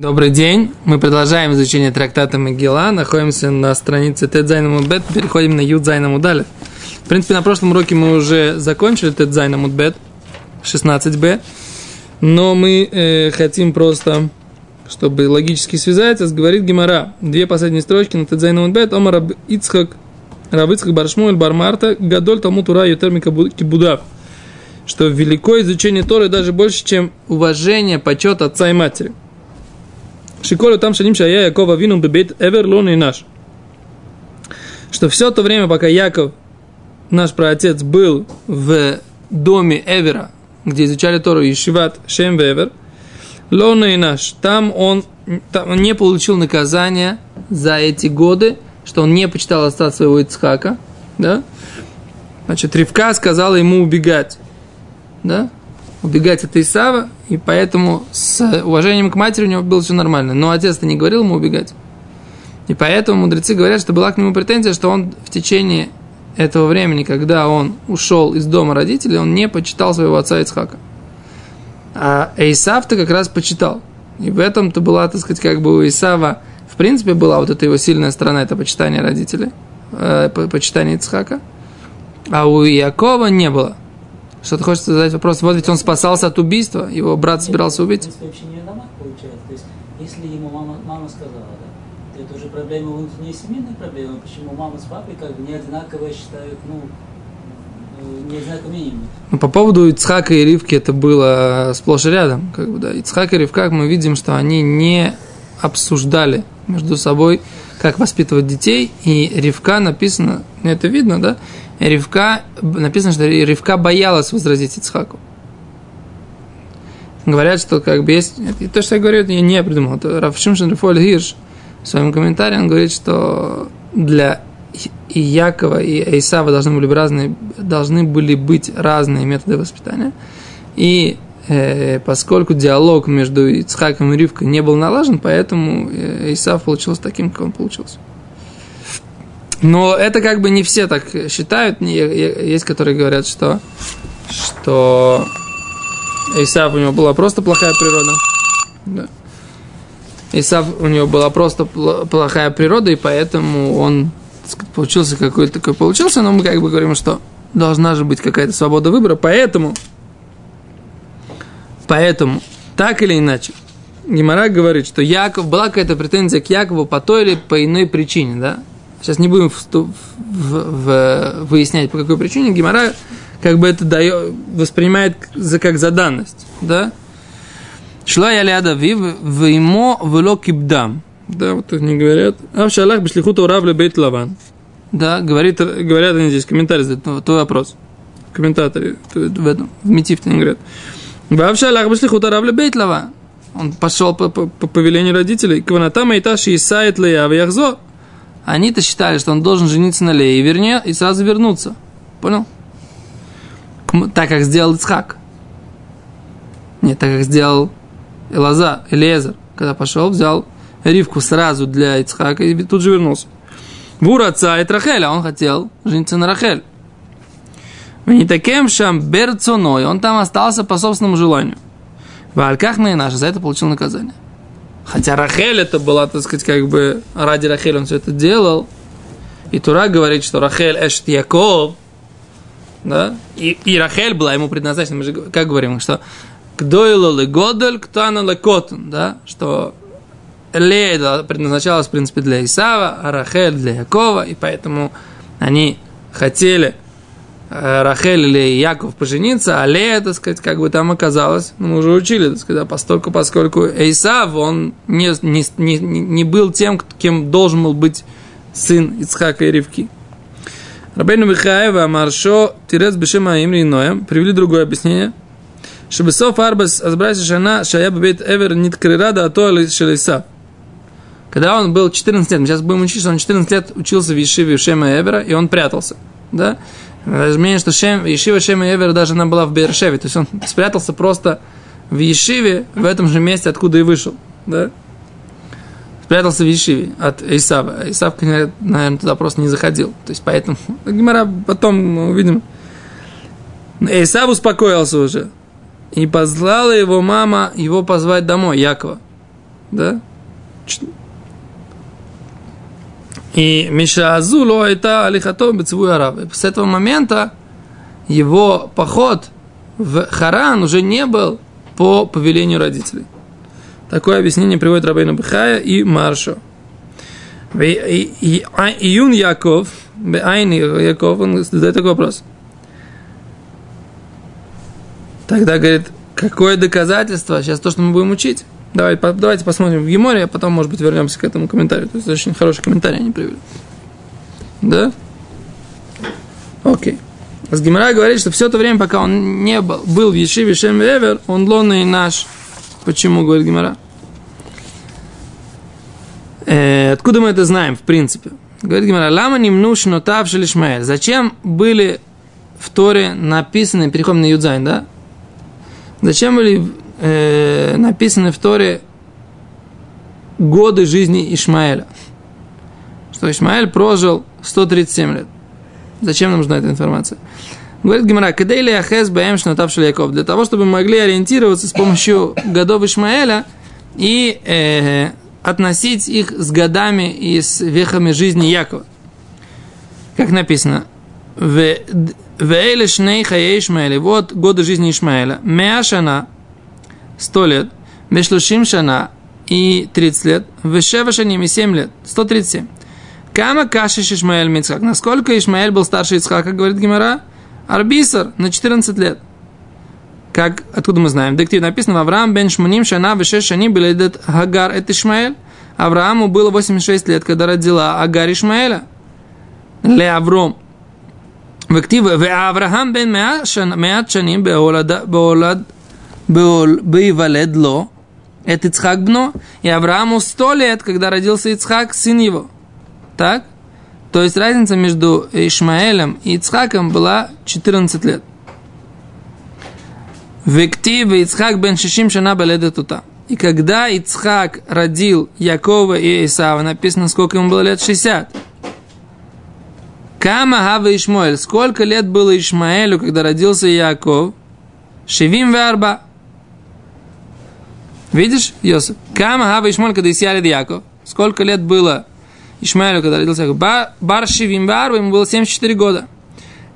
Добрый день. Мы продолжаем изучение трактата Мегила. Находимся на странице Тедзайна Мудбет. Переходим на Юдзайна Мудалев. В принципе, на прошлом уроке мы уже закончили ט״ז עמוד ב 16b. Но мы э, хотим просто, чтобы логически связать, говорит Гемара. Две последние строчки на ט״ז עמוד ב. אמר רב יצחק, רב יצחק בר שמואל בר מרתא, גדול תלמוד תורה יותר מכיבוד אב. Что великое изучение Торы даже больше, чем уважение, почет отца и матери. Шиколю там шаним шая Якова вину бебет эвер и наш. Что все то время, пока Яков, наш праотец, был в доме Эвера, где изучали Тору Ешиват Шем Вевер, Лона и наш, там он, там он не получил наказания за эти годы, что он не почитал отца своего Ицхака, да? Значит, Ривка сказала ему убегать, да? Убегать от Исава, и поэтому с уважением к матери у него было все нормально. Но отец-то не говорил ему убегать. И поэтому мудрецы говорят, что была к нему претензия, что он в течение этого времени, когда он ушел из дома родителей, он не почитал своего отца Ицхака. А Исав-то как раз почитал. И в этом-то была, так сказать, как бы у Исава, в принципе, была вот эта его сильная сторона, это почитание родителей, э, почитание Ицхака. А у Якова не было. Что ты хочешь задать вопрос? Вот ведь он спасался от убийства, его брат собирался убить. В вообще не домах получается. То есть, если ему мама, мама сказала, да, то это уже проблема внутренняя семейная проблема. Почему мама с папой как бы не одинаково считают, ну, мнением. Ну, по поводу Ицхака и Ривки это было сплошь и рядом. Как бы, да. Ицхак и Ривка, мы видим, что они не обсуждали между собой, как воспитывать детей, и Ривка написано, это видно, да, Ривка, написано, что Ривка боялась возразить Ицхаку. Говорят, что как бы есть... И то, что я говорю, это я не придумал. Это Равшимшин Рифоль Гирш в своем комментарии, он говорит, что для и Якова, и Эйсава должны были, разные, должны были быть разные методы воспитания. И э, поскольку диалог между Ицхаком и Ривкой не был налажен, поэтому Исав получился таким, как он получился. Но это как бы не все так считают. Есть, которые говорят, что, что Исав у него была просто плохая природа. Да. Исав у него была просто плохая природа, и поэтому он сказать, получился какой-то такой получился, но мы как бы говорим, что должна же быть какая-то свобода выбора, поэтому, поэтому, так или иначе, Гимара говорит, что Яков, была какая-то претензия к Якову по той или по иной причине, да? Сейчас не будем в, в, в, выяснять, по какой причине. Гимара как бы это дает, воспринимает за, как за данность. Да? Шла я ляда вив, вимо вело кибдам. Да, вот так не говорят. А в шалах бешлихут урав бейт лаван. Да, говорит, говорят они здесь, комментарий задают, ну, твой вопрос. Комментаторы в этом, в Митифте они говорят. Вавшалах бешлихут урав бейт лаван. Он пошел по, по, по повелению родителей. Кванатама и таши исает лея в яхзо. Они-то считали, что он должен жениться на Лее и, верне, и сразу вернуться. Понял? Так, как сделал Ицхак. Нет, так, как сделал Элаза, Элезер. Когда пошел, взял Ривку сразу для Ицхака и тут же вернулся. Бур отца и Рахеля, он хотел жениться на Рахель. Не таким шам берцоной, он там остался по собственному желанию. В Альках на за это получил наказание. Хотя Рахель это была, так сказать, как бы ради Рахель он все это делал. И Тура говорит, что Рахель Эшт Яков, да, и, и Рахель была ему предназначена, мы же как говорим, что Кдойло Годель, Ктана Лекотун, да, что Лея предназначалась, в принципе, для Исава, а Рахель для Якова, и поэтому они хотели Рахель или Яков пожениться, а Лея, так сказать, как бы там оказалось, ну, мы уже учили, так сказать, поскольку, поскольку Эйсав, он не, не, не, не был тем, кем должен был быть сын Ицхака и Ривки. Рабейну Михаева Маршо Тирец Бешема Имри Ноем привели другое объяснение. Шебесов Арбас Азбрайса Шана Шая Бейт Эвер Ниткрирада Атоа Шелейсав. Когда он был 14 лет, мы сейчас будем учить, что он 14 лет учился в Ешиве Шема Эвера, и он прятался. Да? Разумею, что Шем, Ешива Шема Евер даже она была в Бершеве. То есть он спрятался просто в Ешиве, в этом же месте, откуда и вышел. Да? Спрятался в Ешиве от Исава. Исав, наверное, туда просто не заходил. То есть поэтому Гимара потом увидим. Исав успокоился уже. И позвала его мама его позвать домой, Якова. Да? И Миша Азуло это Алихато Бецвуй Араб. С этого момента его поход в Харан уже не был по повелению родителей. Такое объяснение приводит Рабейна Бхая и Маршо. Июн Яков, Айни Яков, он задает такой вопрос. Тогда говорит, какое доказательство? Сейчас то, что мы будем учить. Давай, по, давайте посмотрим в Геморе, а потом, может быть, вернемся к этому комментарию. То есть очень хороший комментарий они привели. Да? Окей. С Гемора говорит, что все то время, пока он не был, был в Ешиве Шем Эвер, он лонный наш. Почему, говорит Гемора? Э, откуда мы это знаем, в принципе? Говорит Гемора, лама нимну шнотав шелишмаэль. Зачем были в Торе написаны, переходим на Юдзайн, да? Зачем были э, написаны в Торе годы жизни Ишмаэля? Что Ишмаэль прожил 137 лет. Зачем нам нужна эта информация? Говорит Гимара, кадейли ахез бэм шнатавшил Яков. Для того, чтобы мы могли ориентироваться с помощью годов Ишмаэля и э, относить их с годами и с вехами жизни Якова. Как написано, в Вейле шней хае Ишмаэля. Вот годы жизни Ишмаэля. Меа шана, 100 лет, Мешлушим Шана и 30 лет, Вешева Шаним и 7 лет, 137. Кама Кашиш Ишмаэль Мицхак. Насколько Ишмаэль был старше Ицхака, говорит Гимара? Арбисар на 14 лет. Как, откуда мы знаем? В диктиве написано, Авраам бен Шмуним Шана Вешеш Шани Беледет Хагар это Ишмаэль. Аврааму было 86 лет, когда родила Агар Ишмаэля. Ле Авром. В активе Авраам бен Меат Шаним Беолад Бывалед Ло, это Ицхак Бно, и Аврааму сто лет, когда родился Ицхак, сын его. Так? То есть разница между Ишмаэлем и Ицхаком была 14 лет. Вектив Ицхак бен Шишим шана тута. И когда Ицхак родил Якова и Исава, написано, сколько ему было лет? 60. Кама хава Ишмаэль. Сколько лет было Ишмаэлю, когда родился Яков? Шевим варба. Видишь, Йосиф? Кама Хава Ишмаэль, когда Исьялид Яков. Сколько лет было Ишмаэлю, когда родился Яков? Бар Шевим Варба, ему было 74 года.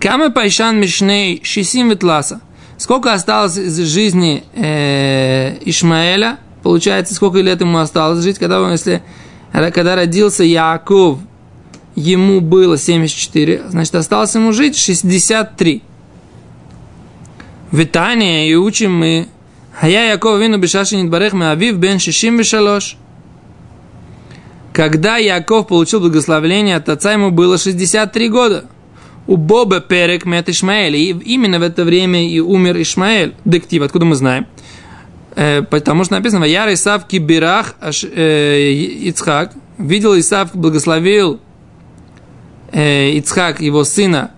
Кама Пайшан Мишней Шисим Ветласа. Сколько осталось из жизни э, Ишмаэля? Получается, сколько лет ему осталось жить, когда он, если когда родился Яков, ему было 74, значит, осталось ему жить 63. В Итании и учим мы Хая Яков вину бешаши нидбарех авив бен шишим вешалош. Когда Яков получил благословение от отца, ему было 63 года. У Боба Перек мет Ишмаэль. И именно в это время и умер Ишмаэль. Дектив, откуда мы знаем? Э, потому что написано, Яр Исав Кибирах э, Ицхак. Видел Исав, благословил э, Ицхак, его сына,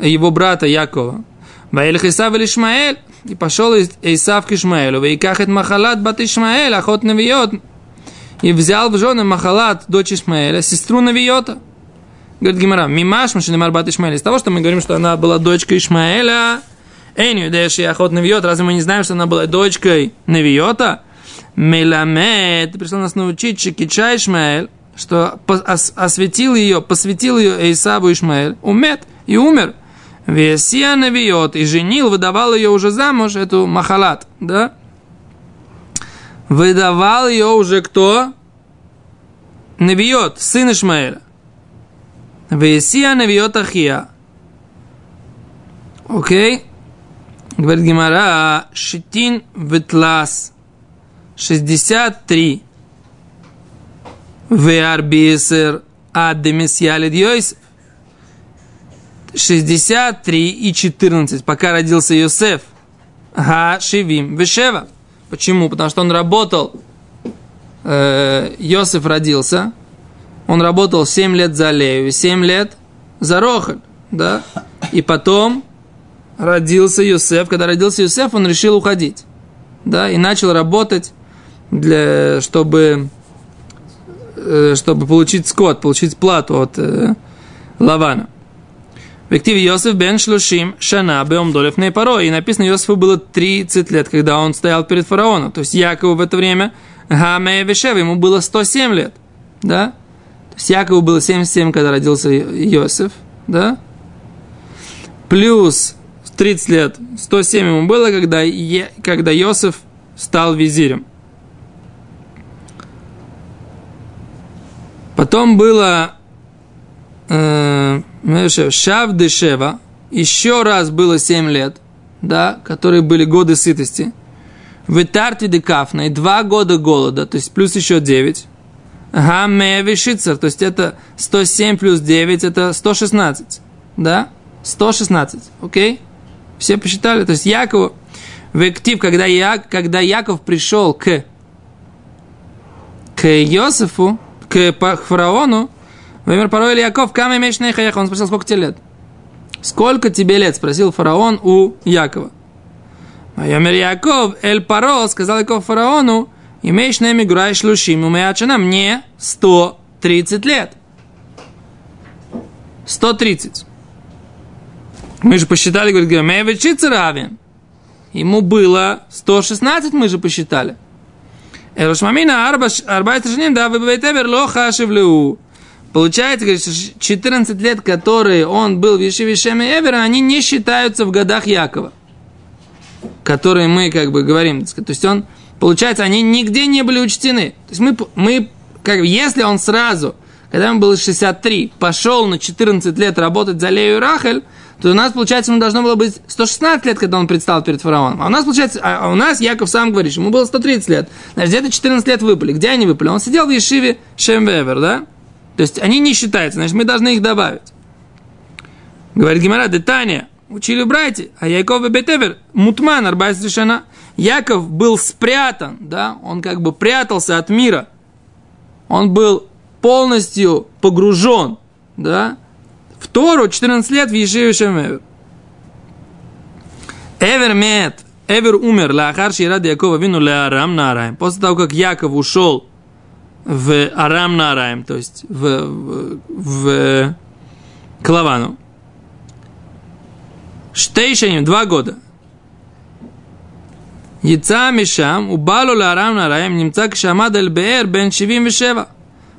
его брата Якова. Ваэлих Исав или Ишмаэль. И пошел Исав к Ишмаэлю. И кахет Махалат бат Ишмаэль, охот навиот. И взял в жены Махалат, дочь Ишмаэля, сестру Навиота. Говорит Гимара, мимаш машинемар бат Ишмаэля. Из того, что мы говорим, что она была дочкой Ишмаэля, Эйню, дэш и охот Навиот, разве мы не знаем, что она была дочкой Навиота? Меламед, пришел нас научить, Шикича Ишмаэль, что осветил ее, посвятил ее Исаву Ишмаэль, умет и умер. Весия навиот, и женил, выдавал ее уже замуж, эту Махалат, да? Выдавал ее уже кто? Навиот, сын Ишмаэля. Весия навиот Ахия. Окей? Говорит Гимара, Шитин Ветлас. 63. Веарбисер Адемисьялид Йосиф. 63 и 14, пока родился Йосеф. Га Шивим Вешева. Почему? Потому что он работал, э, Йосеф родился, он работал 7 лет за Лею и 7 лет за Рохаль, да? И потом родился Йосеф. Когда родился Йосеф, он решил уходить, да? И начал работать, для, чтобы, э, чтобы получить скот, получить плату от э, Лавана. В активе Йосиф бен Шлушим Шана Беомдолев Нейпаро. И написано, Йосифу было 30 лет, когда он стоял перед фараоном. То есть Якову в это время Гамея Вешева, ему было 107 лет, да? То есть Якову было 77, когда родился Иосиф, да? Плюс 30 лет, 107 ему было, когда, е, когда Иосиф стал визирем. Потом было э, Шав Дешева, еще раз было 7 лет, да, которые были годы сытости. В де Кафна и 2 года голода, то есть плюс еще 9. Гамме Вишицер, то есть это 107 плюс 9, это 116, да? 116, окей? Все посчитали, то есть Яков, в актив, когда, Я, когда Яков пришел к, к Иосифу, к фараону, Вымер порой Яков, кам имеешь Он спросил, сколько тебе лет? Сколько тебе лет? Спросил фараон у Якова. Ваймер Яков, Эль Паро, сказал Яков фараону, имеешь на миграй шлушим, умеячана мне 130 лет. 130. Мы же посчитали, говорит, Гамеевичица равен. Ему было 116, мы же посчитали. Эрошмамина арбайт женим, да, вы бываете лоха шевлю. Получается, говорит, что 14 лет, которые он был в Ешиве Шеме Эвера, они не считаются в годах Якова, которые мы как бы говорим. То есть он, получается, они нигде не были учтены. То есть мы, мы как если он сразу, когда ему было 63, пошел на 14 лет работать за Лею Рахель, то у нас, получается, ему должно было быть 116 лет, когда он предстал перед фараоном. А у нас, получается, а у нас Яков сам говорит, ему было 130 лет. Значит, где-то 14 лет выпали. Где они выпали? Он сидел в Ешиве Шемвевер, да? То есть они не считаются, значит, мы должны их добавить. Говорит Гимара, Детания, учили братья, а Яков Бетевер, Мутман, Арбайс решена. Яков был спрятан, да, он как бы прятался от мира. Он был полностью погружен, да, в Тору 14 лет в Ешиве Шемевер. Эвер мет, Эвер умер, лахар ради Якова вину леарам нараем. После того, как Яков ушел в Арам Нараем, то есть в, в, в Клавану. Штейшаним, два года. Яца Мишам, убалу Арам Нараем, немца Кшамад Эль Беэр, бен Шивим Вишева.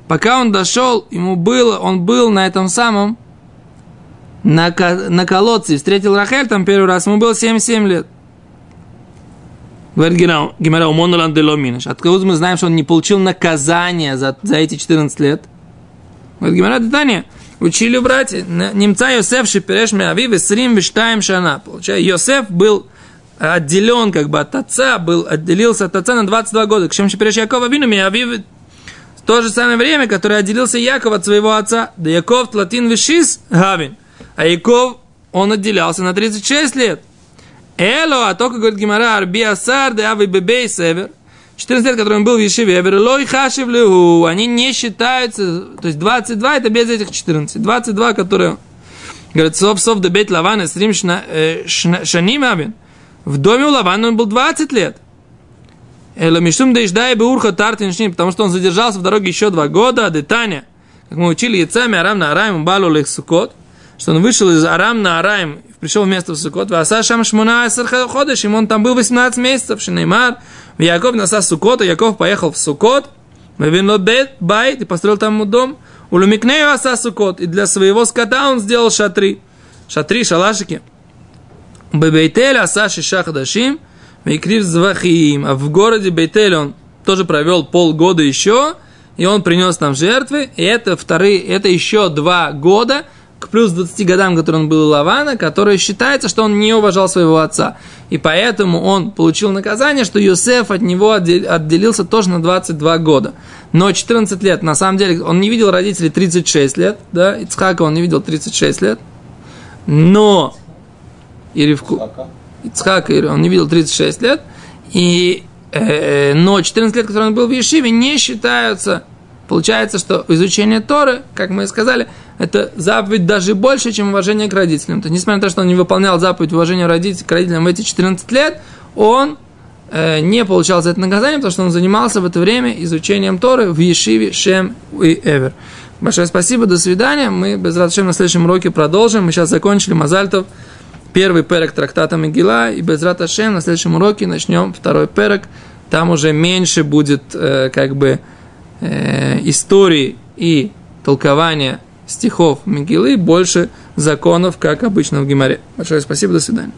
Пока он дошел, ему было, он был на этом самом, на, на колодце, встретил Рахель там первый раз, ему было 77 лет. Говорит Гимара, у Монолан де Ломинаш. Откуда мы знаем, что он не получил наказание за, за эти 14 лет? Говорит Гимара, Детания. Учили братья. Немца Йосеф Шипереш Меави Весрим Виштаем Шана. Получается, Йосеф был отделен как бы от отца, был, отделился от отца на 22 года. К чем Шипереш Якова Вину Меави в то же самое время, которое отделился Яков от своего отца. Да Яков Тлатин Вишис Гавин. А Яков, он отделялся на 36 лет. Эло, а только, говорит Гимара, Арби Асар, де Ави Бебей Север, 14 лет, который он был в Ешиве, Эвер, Лой Хашев Леху, они не считаются, то есть 22 это без этих 14, 22, которые, говорит, Сов Сов де Бейт Лавана, Срим Шаним Абин, в доме у Лавана он был 20 лет. Эло Мишум Дейждай Беурха Тартин Шним, потому что он задержался в дороге еще два года, Детаня, как мы учили, Яцами Арам на Араим, Балу Лехсукот, что он вышел из Арам на Араим пришел вместо в Сукот, в Асашам Шмуна ходишь, ему он там был 18 месяцев, Шинеймар, в Яков наса Сукот, и Яков поехал в Сукот, Вавинло Байт, и построил там дом, у Лумикнею Аса Сукот, и для своего скота он сделал шатри, шатри, шалашики. Бебейтель Аса Шиша Хадашим, Мейкрив Звахим, а в городе Бейтель он тоже провел полгода еще, и он принес нам жертвы, и это вторые, это еще два года – к плюс 20 годам, которые он был у Лавана, который считается, что он не уважал своего отца. И поэтому он получил наказание, что Йосеф от него отделился тоже на 22 года. Но 14 лет, на самом деле, он не видел родителей 36 лет, да, Ицхака он не видел 36 лет, но и Ривку, Ицхака он не видел 36 лет, и, э, но 14 лет, которые он был в Ешиве, не считаются Получается, что изучение Торы, как мы и сказали, это заповедь даже больше, чем уважение к родителям. То есть, несмотря на то, что он не выполнял заповедь уважения родителей, к родителям в эти 14 лет, он э, не получал за это наказание, потому что он занимался в это время изучением Торы в Ешиве, Шем и Эвер. Большое спасибо, до свидания. Мы без радости на следующем уроке продолжим. Мы сейчас закончили Мазальтов, первый перек трактата Мегила, и без Раташем на следующем уроке начнем второй перек там уже меньше будет э, как бы э, истории и толкования стихов Мигилы, больше законов, как обычно в Гимаре. Большое спасибо, до свидания.